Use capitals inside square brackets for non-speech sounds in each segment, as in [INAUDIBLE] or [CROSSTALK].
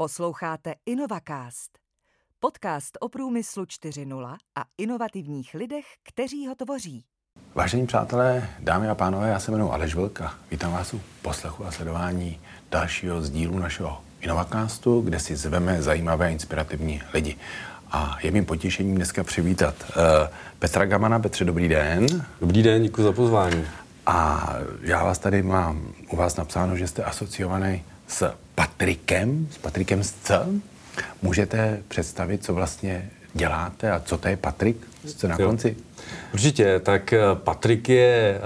Posloucháte InnovaCast, podcast o průmyslu 4.0 a inovativních lidech, kteří ho tvoří. Vážení přátelé, dámy a pánové, já se jmenuji Aleš Vlka. Vítám vás u poslechu a sledování dalšího z dílu našeho InnovaCastu, kde si zveme zajímavé a inspirativní lidi. A je mým potěšením dneska přivítat uh, Petra Gamana. Petře, dobrý den. Dobrý den, děkuji za pozvání. A já vás tady mám u vás napsáno, že jste asociovaný s Patrikem, s Patrikem z C. Můžete představit, co vlastně děláte a co to je Patrik? Co na jo. konci? Určitě, tak eh, Patrik je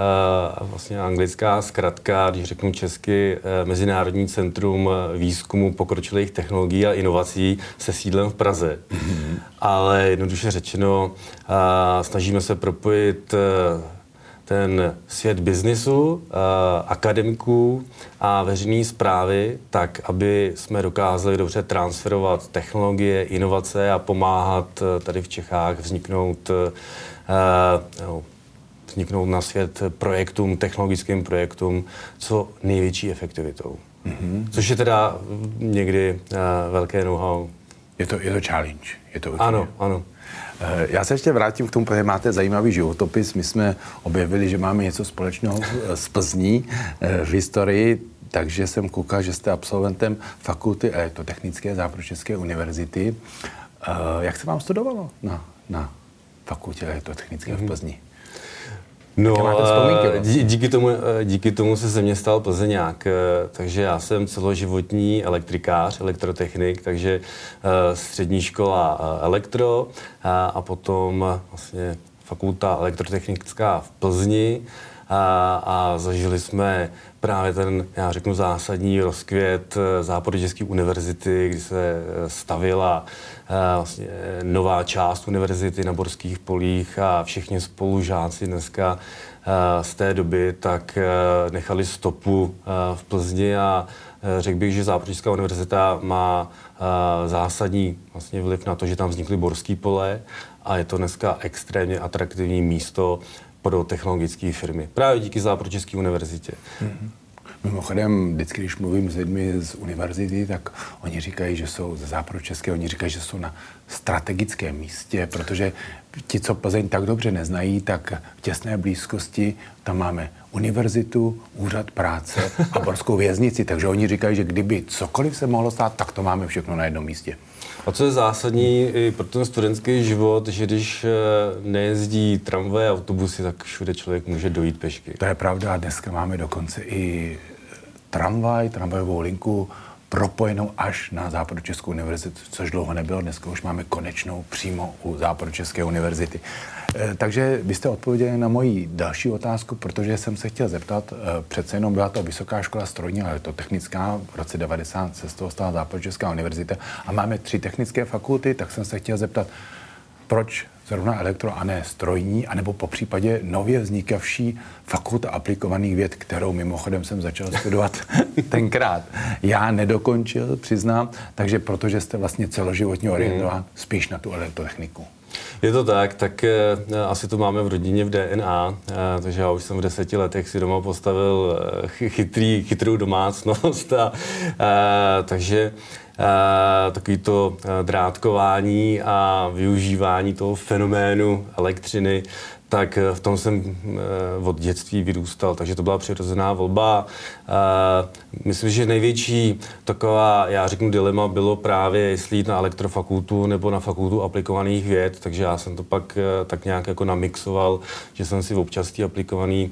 uh, vlastně anglická zkratka, když řeknu česky, uh, Mezinárodní centrum výzkumu pokročilých technologií a inovací se sídlem v Praze. Mm-hmm. Ale jednoduše řečeno, uh, snažíme se propojit uh, ten svět biznisu, eh, akademiků a veřejné zprávy, tak aby jsme dokázali dobře transferovat technologie, inovace a pomáhat eh, tady v Čechách vzniknout, eh, no, vzniknout na svět projektům, technologickým projektům, co největší efektivitou. Mm-hmm. Což je teda někdy velké know-how. Je to, je to challenge. Je to určitě. Ano, ano. Eh, já se ještě vrátím k tomu, protože máte zajímavý životopis. My jsme objevili, že máme něco společného s Plzní eh, v historii, takže jsem koukal, že jste absolventem fakulty elektrotechnické Západočeské univerzity. Eh, jak se vám studovalo na, na fakultě elektrotechnické v mhm. Plzni? No, vlastně? díky tomu, díky tomu se ze mě stal Plzeňák, takže já jsem celoživotní elektrikář, elektrotechnik, takže střední škola elektro a potom vlastně fakulta elektrotechnická v Plzni a, a zažili jsme právě ten, já řeknu, zásadní rozkvět Západočeské univerzity, kdy se stavila vlastně nová část univerzity na Borských polích a všichni spolužáci dneska z té doby tak nechali stopu v Plzni a řekl bych, že Západočeská univerzita má zásadní vlastně vliv na to, že tam vznikly Borský pole a je to dneska extrémně atraktivní místo pro technologické firmy. Právě díky Západočeské univerzitě. Mm-hmm. Mimochodem, vždycky, když mluvím s lidmi z univerzity, tak oni říkají, že jsou ze západu české, oni říkají, že jsou na strategickém místě, protože ti, co Plzeň tak dobře neznají, tak v těsné blízkosti tam máme univerzitu, úřad práce a borskou věznici. Takže oni říkají, že kdyby cokoliv se mohlo stát, tak to máme všechno na jednom místě. A co je zásadní i pro ten studentský život, že když eh, nejezdí tramvaje, autobusy, tak všude člověk může dojít pešky. To je pravda. Dneska máme dokonce i tramvaj, tramvajovou linku propojenou až na Západočeskou univerzitu, což dlouho nebylo. Dneska už máme konečnou přímo u Západočeské univerzity. E, takže byste odpověděli na moji další otázku, protože jsem se chtěl zeptat, e, přece jenom byla to Vysoká škola strojní, ale to technická, v roce 90 se z toho stala Západočeská univerzita a máme tři technické fakulty, tak jsem se chtěl zeptat, proč zrovna elektro a ne strojní, anebo po případě nově vznikavší fakulta aplikovaných věd, kterou mimochodem jsem začal studovat [LAUGHS] tenkrát. Já nedokončil, přiznám, takže protože jste vlastně celoživotně orientován mm. spíš na tu elektrotechniku. Je to tak, tak e, asi to máme v rodině v DNA, eh, takže já už jsem v deseti letech si doma postavil e, chytrý, chytrou domácnost, a, e, takže Eh, takový to eh, drátkování a využívání toho fenoménu elektřiny, tak eh, v tom jsem od dětství vyrůstal, takže to byla přirozená volba. Myslím, že největší taková, já řeknu, dilema bylo právě, jestli jít na elektrofakultu nebo na fakultu aplikovaných věd, takže já jsem to pak tak nějak jako namixoval, že jsem si v občastí aplikovaný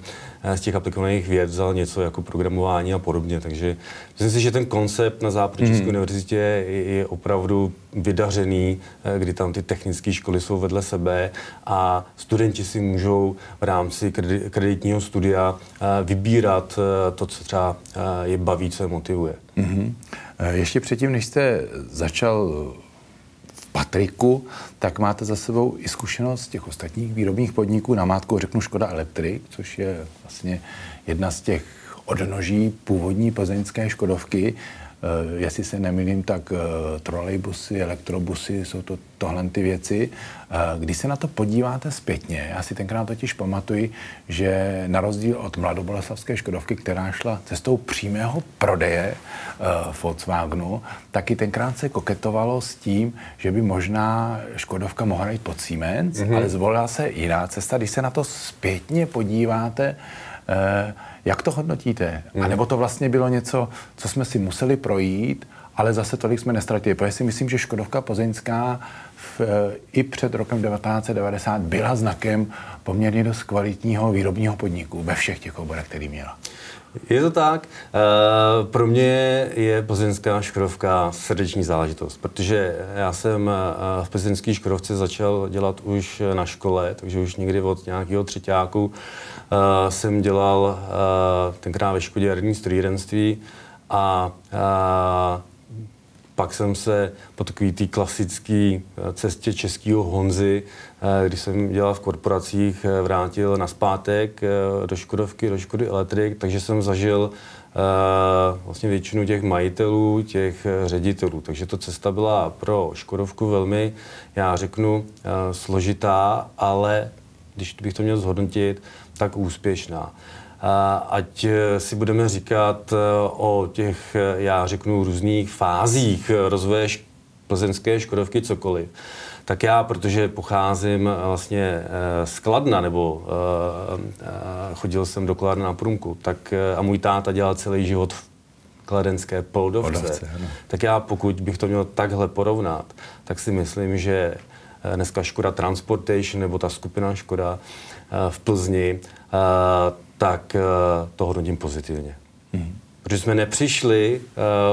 z těch aplikovaných věd vzal něco jako programování a podobně. Takže myslím si, že ten koncept na Západočeské mm. univerzitě je opravdu vydařený, eh, kdy tam ty technické školy jsou vedle sebe a studenti si můžou v rámci kreditního studia eh, vybírat eh, to, co třeba je baví, co je motivuje. Mm-hmm. Ještě předtím, než jste začal Patriku, tak máte za sebou i zkušenost těch ostatních výrobních podniků. Na mátku řeknu Škoda Elektrik, což je vlastně jedna z těch odnoží původní plzeňské Škodovky. Jestli se nemýlím, tak trolejbusy, elektrobusy, jsou to tohle ty věci. Když se na to podíváte zpětně, já si tenkrát totiž pamatuji, že na rozdíl od mladoboleslavské Škodovky, která šla cestou přímého prodeje Volkswagenu, taky tenkrát se koketovalo s tím, že by možná Škodovka mohla jít pod Siemens, mm-hmm. ale zvolila se jiná cesta. Když se na to zpětně podíváte, eh, jak to hodnotíte? A nebo to vlastně bylo něco, co jsme si museli projít, ale zase tolik jsme nestratili. Protože si myslím, že Škodovka Plzeňská v, eh, i před rokem 1990 byla znakem poměrně dost kvalitního výrobního podniku ve všech těch oborech, který měla. Je to tak. Eh, pro mě je plzeňská Škodovka srdeční záležitost, protože já jsem v plzeňské Škodovce začal dělat už na škole, takže už někdy od nějakého třetíku uh, jsem dělal uh, tenkrát ve Škodě a pak jsem se po takové té klasické cestě českého Honzy, když jsem dělal v korporacích, vrátil na zpátek do Škodovky, do Škody Elektrik, takže jsem zažil vlastně většinu těch majitelů, těch ředitelů. Takže to cesta byla pro Škodovku velmi, já řeknu, složitá, ale když bych to měl zhodnotit, tak úspěšná. Ať eh, si budeme říkat eh, o těch, eh, já řeknu, různých fázích rozvoje plzeňské Škodovky cokoliv, tak já, protože pocházím vlastně z Kladna, nebo chodil jsem do Kladna na průmku, tak a můj táta dělal celý život v kladenské Poldovce, Poldovce tak já, pokud bych to měl takhle porovnat, tak si myslím, že dneska Škoda Transportation nebo ta skupina Škoda v Plzni, tak to hodnotím pozitivně. Hmm. Protože jsme nepřišli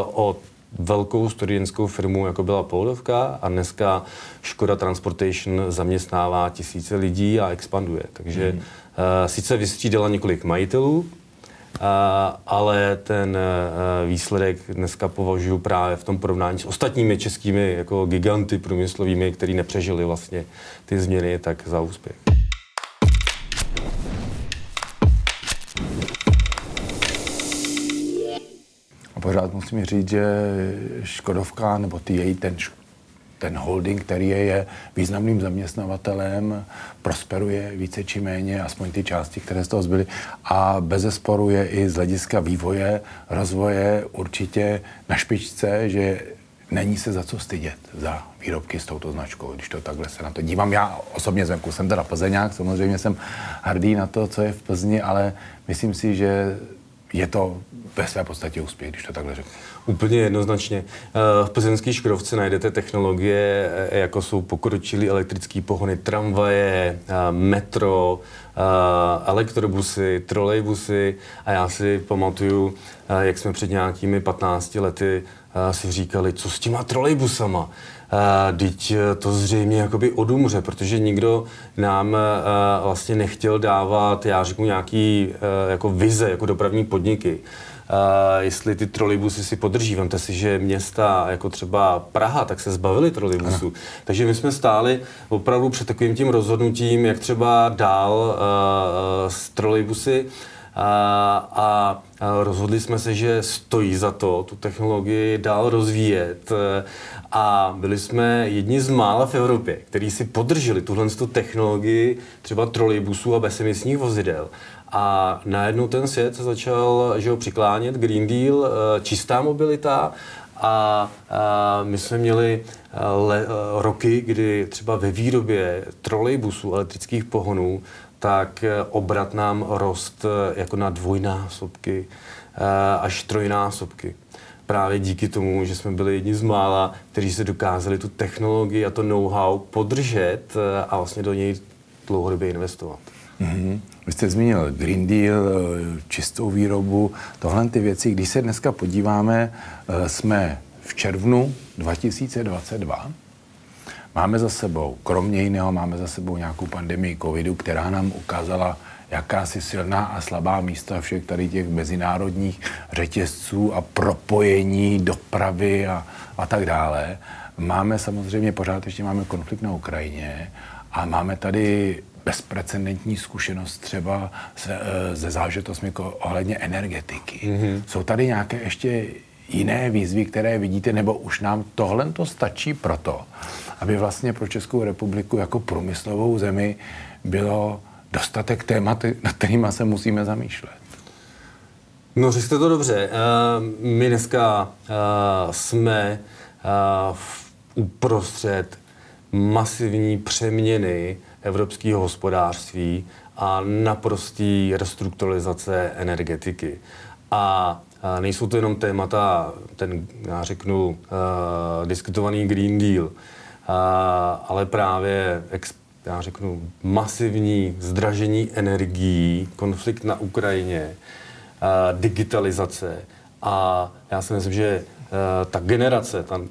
o velkou studentskou firmu, jako byla Poldovka a dneska Škoda Transportation zaměstnává tisíce lidí a expanduje. Takže hmm. sice vystřídala několik majitelů, ale ten výsledek dneska považuji právě v tom porovnání s ostatními českými jako giganty průmyslovými, který nepřežili vlastně ty změny, tak za úspěch. Pořád musím říct, že Škodovka nebo ty její ten, ten holding, který je, je významným zaměstnavatelem, prosperuje více či méně, aspoň ty části, které z toho zbyly. A bez zesporu je i z hlediska vývoje, rozvoje určitě na špičce, že není se za co stydět za výrobky s touto značkou, když to takhle se na to dívám. Já osobně zvenku jsem teda plzeňák, samozřejmě jsem hrdý na to, co je v Plzni, ale myslím si, že je to ve své podstatě úspěch, když to takhle řeknu. Úplně jednoznačně. Eh, v plzeňské Škodovce najdete technologie, eh, jako jsou pokročilé elektrické pohony, tramvaje, eh, metro, elektrobusy, trolejbusy a já si pamatuju, jak jsme před nějakými 15 lety si říkali, co s těma trolejbusama? Teď to zřejmě jakoby odumře, protože nikdo nám vlastně nechtěl dávat, já řeknu, nějaký jako vize, jako dopravní podniky. Uh, jestli ty trolejbusy si podrží. Vemte si, že města jako třeba Praha, tak se zbavili trolejbusů. Ano. Takže my jsme stáli opravdu před takovým tím rozhodnutím, jak třeba dál uh, s trolejbusy. A, a rozhodli jsme se, že stojí za to tu technologii dál rozvíjet. A byli jsme jedni z mála v Evropě, kteří si podrželi tuhle technologii třeba trolejbusů a bezemisních vozidel. A najednou ten svět se začal že ho, přiklánět, Green Deal, eh, čistá mobilita a, a my jsme měli eh, le, eh, roky, kdy třeba ve výrobě trolejbusů, elektrických pohonů, tak obrat nám rost jako na dvojnásobky až trojnásobky. Právě díky tomu, že jsme byli jedni z mála, kteří se dokázali tu technologii a to know-how podržet a vlastně do něj dlouhodobě investovat. Mm-hmm. Vy jste zmínil Green Deal, eh, čistou výrobu, tohle ty věci. Když se dneska podíváme, eh, jsme v červnu 2022. Máme za sebou, kromě jiného, máme za sebou nějakou pandemii covidu, která nám ukázala jakási silná a slabá místa všech tady těch mezinárodních řetězců a propojení dopravy a, a tak dále. Máme samozřejmě, pořád ještě máme konflikt na Ukrajině a máme tady bezprecedentní zkušenost třeba se, se zážitostmi ohledně energetiky. Mm-hmm. Jsou tady nějaké ještě jiné výzvy, které vidíte, nebo už nám tohle to stačí proto, aby vlastně pro Českou republiku jako průmyslovou zemi bylo dostatek témat, nad kterými se musíme zamýšlet? No, řekl to dobře. My dneska jsme uprostřed masivní přeměny evropského hospodářství a naprostý restrukturalizace energetiky. A nejsou to jenom témata, ten, já řeknu, diskutovaný Green Deal, ale právě, ex, já řeknu, masivní zdražení energií, konflikt na Ukrajině, digitalizace. A já si myslím, že uh, ta generace, ta,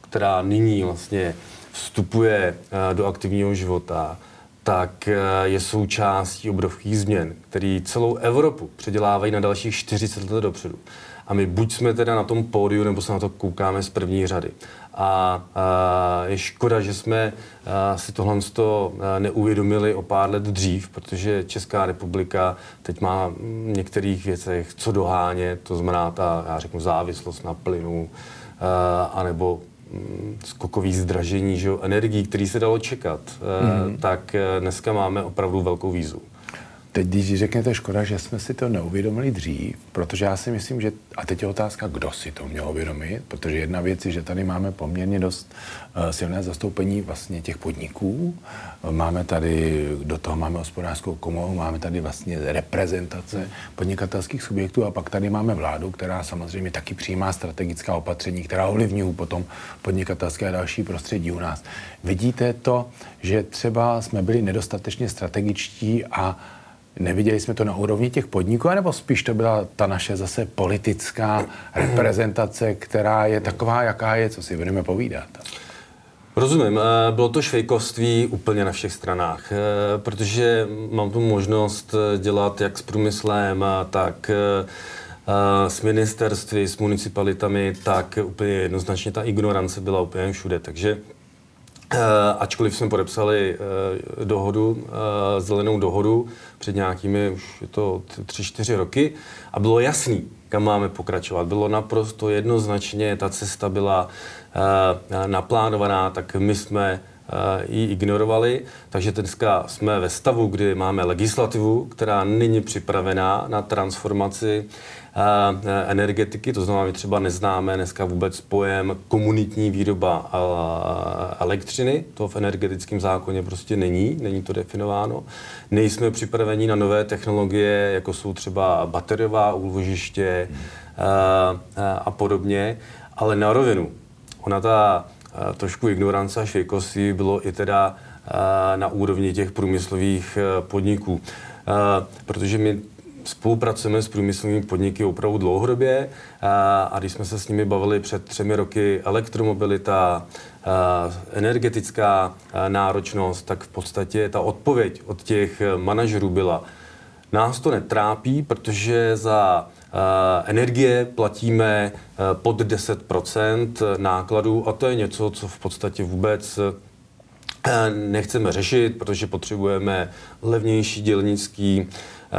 která nyní vlastně vstupuje uh, do aktivního života, tak eh, je součástí obrovských změn, který celou Evropu předělávají na dalších 40 let dopředu. A my buď jsme teda na tom pódiu, nebo se na to koukáme z první řady. A, a je škoda, že jsme a, si tohle to neuvědomili o pár let dřív, protože Česká republika teď má v některých věcech co dohánět, to znamená ta, já řeknu, závislost na plynu, a, anebo Mm, skokový zdražení že jo, energií, který se dalo čekat, mm. tak dneska máme opravdu velkou výzvu. Teď, když řeknete škoda, že jsme si to neuvědomili dřív, protože já si myslím, že, a teď je otázka, kdo si to měl uvědomit, protože jedna věc je, že tady máme poměrně dost uh, silné zastoupení vlastně těch podniků. Máme tady, do toho máme hospodářskou komoru, máme tady vlastně reprezentace podnikatelských subjektů a pak tady máme vládu, která samozřejmě taky přijímá strategická opatření, která ovlivňují potom podnikatelské a další prostředí u nás. Vidíte to, že třeba jsme byli nedostatečně strategičtí a Neviděli jsme to na úrovni těch podniků, nebo spíš to byla ta naše zase politická [CLEARS THROAT] reprezentace, která je taková, jaká je, co si budeme povídat? Rozumím. Eh, bylo to švejkovství úplně na všech stranách, eh, protože mám tu možnost eh, dělat jak s průmyslem, tak s ministerství, s municipalitami, tak úplně jednoznačně ta ignorance byla úplně všude. Takže ačkoliv jsme podepsali uh, dohodu, uh, zelenou dohodu před nějakými, už je to tři, čtyři roky a bylo jasný, kam máme pokračovat. Bylo naprosto jednoznačně, ta cesta byla naplánovaná, tak my jsme ji ignorovali, takže dneska jsme ve stavu, kdy máme legislativu, která není připravená na transformaci energetiky, to znamená, my třeba neznáme dneska vůbec pojem komunitní výroba elektřiny, to v energetickém zákoně prostě není, není to definováno. Nejsme připraveni na nové technologie, jako jsou třeba bateriová úložiště a podobně, ale na rovinu. Ona ta trošku ignorance a švejkosti bylo i teda na úrovni těch průmyslových podniků. Protože my spolupracujeme s průmyslovými podniky opravdu dlouhodobě a, když jsme se s nimi bavili před třemi roky elektromobilita, a, energetická náročnost, tak v podstatě ta odpověď od těch manažerů byla, nás to netrápí, protože za energie platíme pod 10% nákladů a to je něco, co v podstatě vůbec nechceme řešit, protože potřebujeme levnější dělnický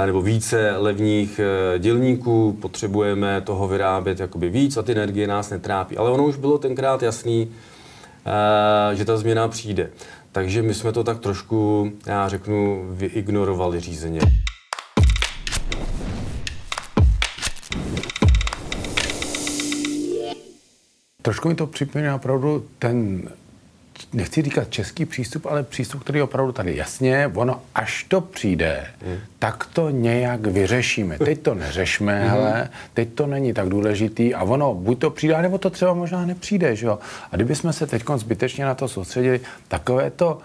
nebo více levních dělníků, potřebujeme toho vyrábět jakoby víc a ty energie nás netrápí. Ale ono už bylo tenkrát jasný, že ta změna přijde. Takže my jsme to tak trošku, já řeknu, vyignorovali řízeně. Trošku mi to připomíná opravdu ten nechci říkat český přístup, ale přístup, který opravdu tady jasně, ono až to přijde, hmm. tak to nějak vyřešíme. Teď to neřešme, hmm. hele, teď to není tak důležitý a ono buď to přijde, nebo to třeba možná nepřijde, že jo. A kdybychom se teď zbytečně na to soustředili, takové to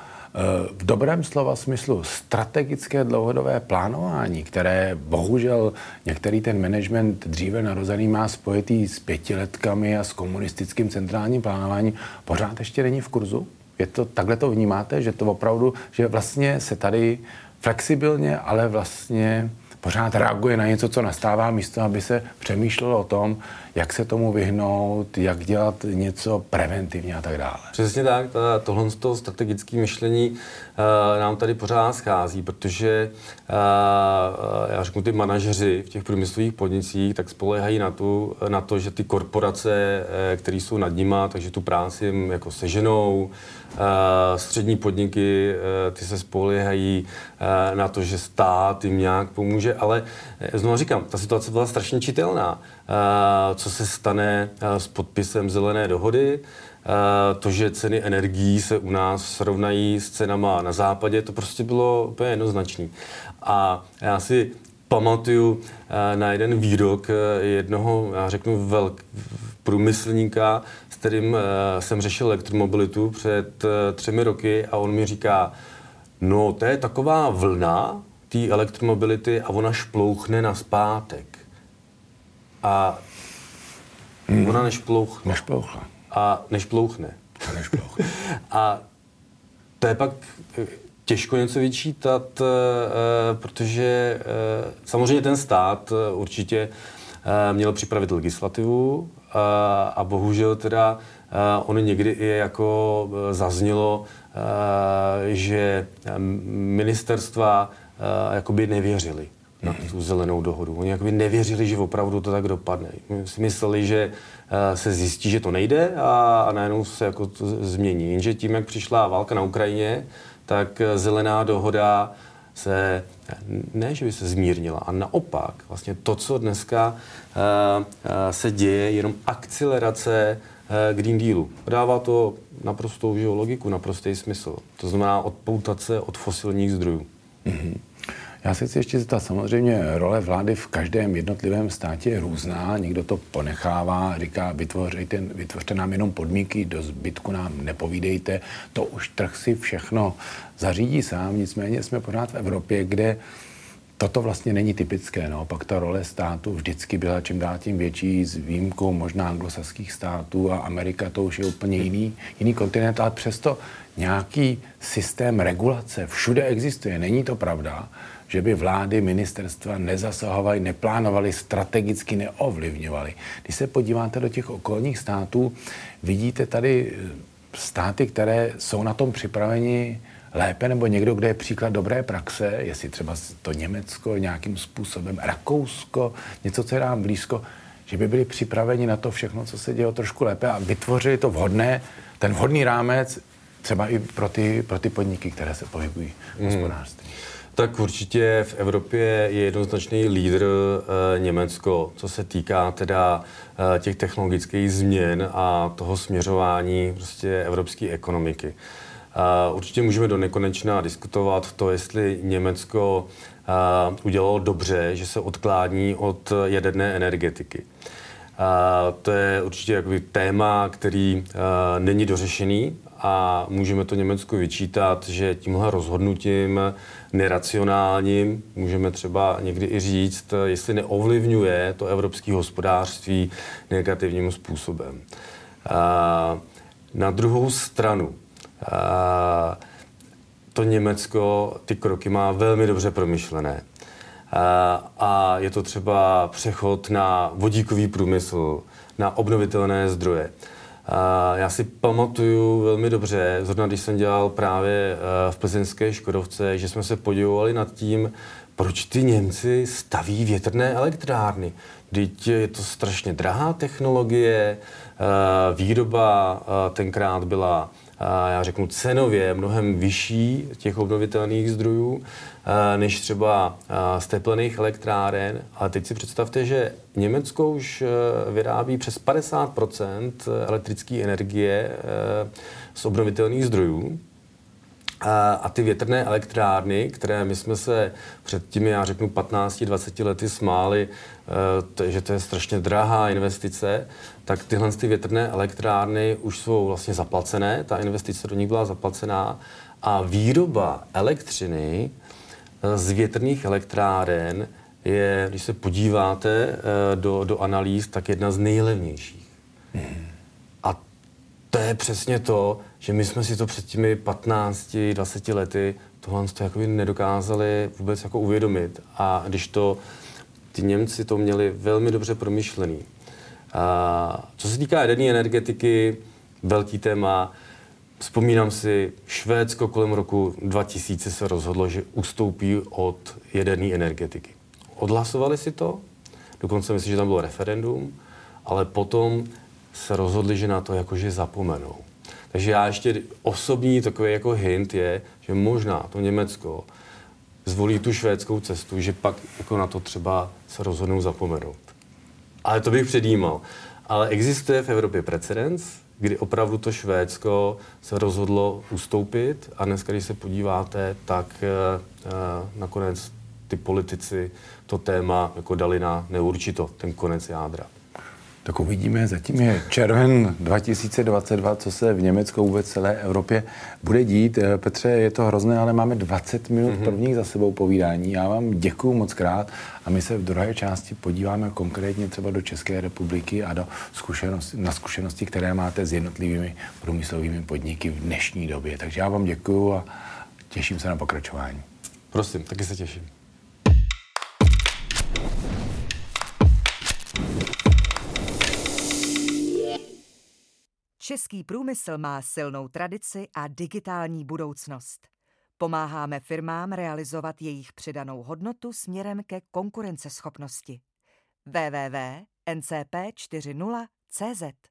v dobrém slova smyslu strategické dlouhodobé plánování, které bohužel některý ten management dříve narozený má spojitý s pětiletkami a s komunistickým centrálním plánováním, pořád ještě není v kurzu? Je to, takhle to vnímáte, že to opravdu, že vlastně se tady flexibilně, ale vlastně pořád reaguje na něco, co nastává, místo aby se přemýšlelo o tom, jak se tomu vyhnout, jak dělat něco preventivně a tak dále. Přesně tak, tohle z toho strategické myšlení nám tady pořád schází, protože já řeknu, ty manažeři v těch průmyslových podnicích tak spolehají na, tu, na to, že ty korporace, které jsou nad nima, takže tu práci jim jako seženou, střední podniky, ty se spolehají na to, že stát jim nějak pomůže, ale znovu říkám, ta situace byla strašně čitelná. Co se stane s podpisem zelené dohody, to, že ceny energií se u nás srovnají s cenama na západě, to prostě bylo úplně jednoznačné. A já si pamatuju na jeden výrok jednoho, já řeknu, velk, průmyslníka, s kterým jsem řešil elektromobilitu před třemi roky a on mi říká, no to je taková vlna té elektromobility a ona šplouchne na zpátek. A hmm. ona nešplouchne. Nešplouchla a než plouchne. A než plouchne. [LAUGHS] a to je pak eh, těžko něco vyčítat, eh, eh, protože samozřejmě ten stát určitě měl připravit legislativu a bohužel teda on někdy i jako zaznělo, že ministerstva jakoby nevěřili na tu zelenou dohodu. Oni jakoby nevěřili, že opravdu to tak dopadne. My si mysleli, že Eh, se zjistí, že to nejde a, najednou se jako to změní. Jenže tím, jak přišla válka na Ukrajině, tak eh, zelená dohoda se, ne, že by se zmírnila, a naopak, vlastně to, co dneska se děje, jenom akcelerace Green Dealu. Dává to naprostou logiku, naprostý smysl. To znamená odpoutat se od fosilních zdrojů. Mm-hmm. Já se chci ještě zeptat, samozřejmě role vlády v každém jednotlivém státě je různá. Někdo to ponechává, říká, vytvořte, vytvořte nám jenom podmínky, do zbytku nám nepovídejte. To už trh si všechno zařídí sám, nicméně jsme pořád v Evropě, kde Toto vlastně není typické. No. Pak ta role státu vždycky byla čím dál tím větší, s výjimkou možná anglosaských států a Amerika to už je úplně jiný, jiný kontinent, ale přesto nějaký systém regulace všude existuje. Není to pravda že by vlády, ministerstva nezasahovaly, neplánovaly, strategicky neovlivňovaly. Když se podíváte do těch okolních států, vidíte tady eh, státy, které jsou na tom připraveni lépe, nebo někdo, kde je příklad dobré praxe, jestli třeba to Německo nějakým způsobem, Rakousko, něco, co je nám blízko, že by byli připraveni na to všechno, co se dělo trošku lépe a vytvořili to vhodné, ten vhodný rámec třeba i pro ty, pro ty podniky, které se pohybují v mm. hospodářství. Tak určitě v Evropě je jednoznačný lídr e, Německo, co se týká teda e, těch technologických změn a toho směřování prostě evropské ekonomiky. E, určitě můžeme do nekonečna diskutovat to, jestli Německo udělalo dobře, že se odklání od jaderné energetiky. A to je určitě jakoby téma, který uh, není dořešený a můžeme to Německu vyčítat, že tímhle rozhodnutím neracionálním, můžeme třeba někdy i říct, jestli neovlivňuje to evropské hospodářství negativním způsobem. A na druhou stranu, to Německo ty kroky má velmi dobře promyšlené. A, je to třeba přechod na vodíkový průmysl, na obnovitelné zdroje. Já si pamatuju velmi dobře, zrovna když jsem dělal právě eh, v plzeňské Škodovce, že jsme se podívali nad tím, proč ty Němci staví větrné elektrárny. Teď je to strašně drahá technologie, eh, výroba eh, tenkrát byla já řeknu, cenově mnohem vyšší těch obnovitelných zdrojů než třeba z teplených elektráren. A teď si představte, že Německo už e, vyrábí přes 50% elektrické energie e, z obnovitelných zdrojů. A ty větrné elektrárny, které my jsme se před těmi, já řeknu, 15-20 lety smáli, e, že to je strašně drahá investice, tak tyhle ty větrné elektrárny už jsou vlastně zaplacené, ta investice do nich byla zaplacená a výroba elektřiny e, z větrných elektráren je, když se podíváte e, do, do analýz, tak jedna z nejlevnějších. Hmm. A to je přesně to, že my jsme si to před těmi 15-20 lety tohle to jakoby nedokázali vůbec jako uvědomit. A když to, ty Němci to měli velmi dobře promyšlený. A co se týká jaderné energetiky, velký téma, Vzpomínám si, Švédsko kolem roku 2000 se rozhodlo, že ustoupí od jaderné energetiky. Odhlasovali si to, dokonce myslím, že tam bylo referendum, ale potom se rozhodli, že na to jakože zapomenou. Takže já ještě osobní takový jako hint je, že možná to Německo zvolí tu švédskou cestu, že pak jako na to třeba se rozhodnou zapomenout. Ale to bych předjímal. Ale existuje v Evropě precedens, kdy opravdu to Švédsko se rozhodlo ustoupit a dneska, když se podíváte, tak uh, nakonec ty politici to téma jako dali na neurčito, ten konec jádra. Tak uvidíme, zatím je červen 2022, co se v Německu vůbec celé Evropě bude dít. Eh, Petře, je to hrozné, ale máme 20 minut mm-hmm. prvních za sebou povídání. Já vám děkuji moc krát a my se v druhé části podíváme konkrétně třeba do České republiky a do zkušenosti, na zkušenosti, které máte s jednotlivými průmyslovými podniky v dnešní době. Takže já vám děkuji a těším se na pokračování. Prosím, taky se těším. Český průmysl má silnou tradici a digitální budoucnost. Pomáháme firmám realizovat jejich přidanou hodnotu směrem ke konkurenceschopnosti. www.ncp40.cz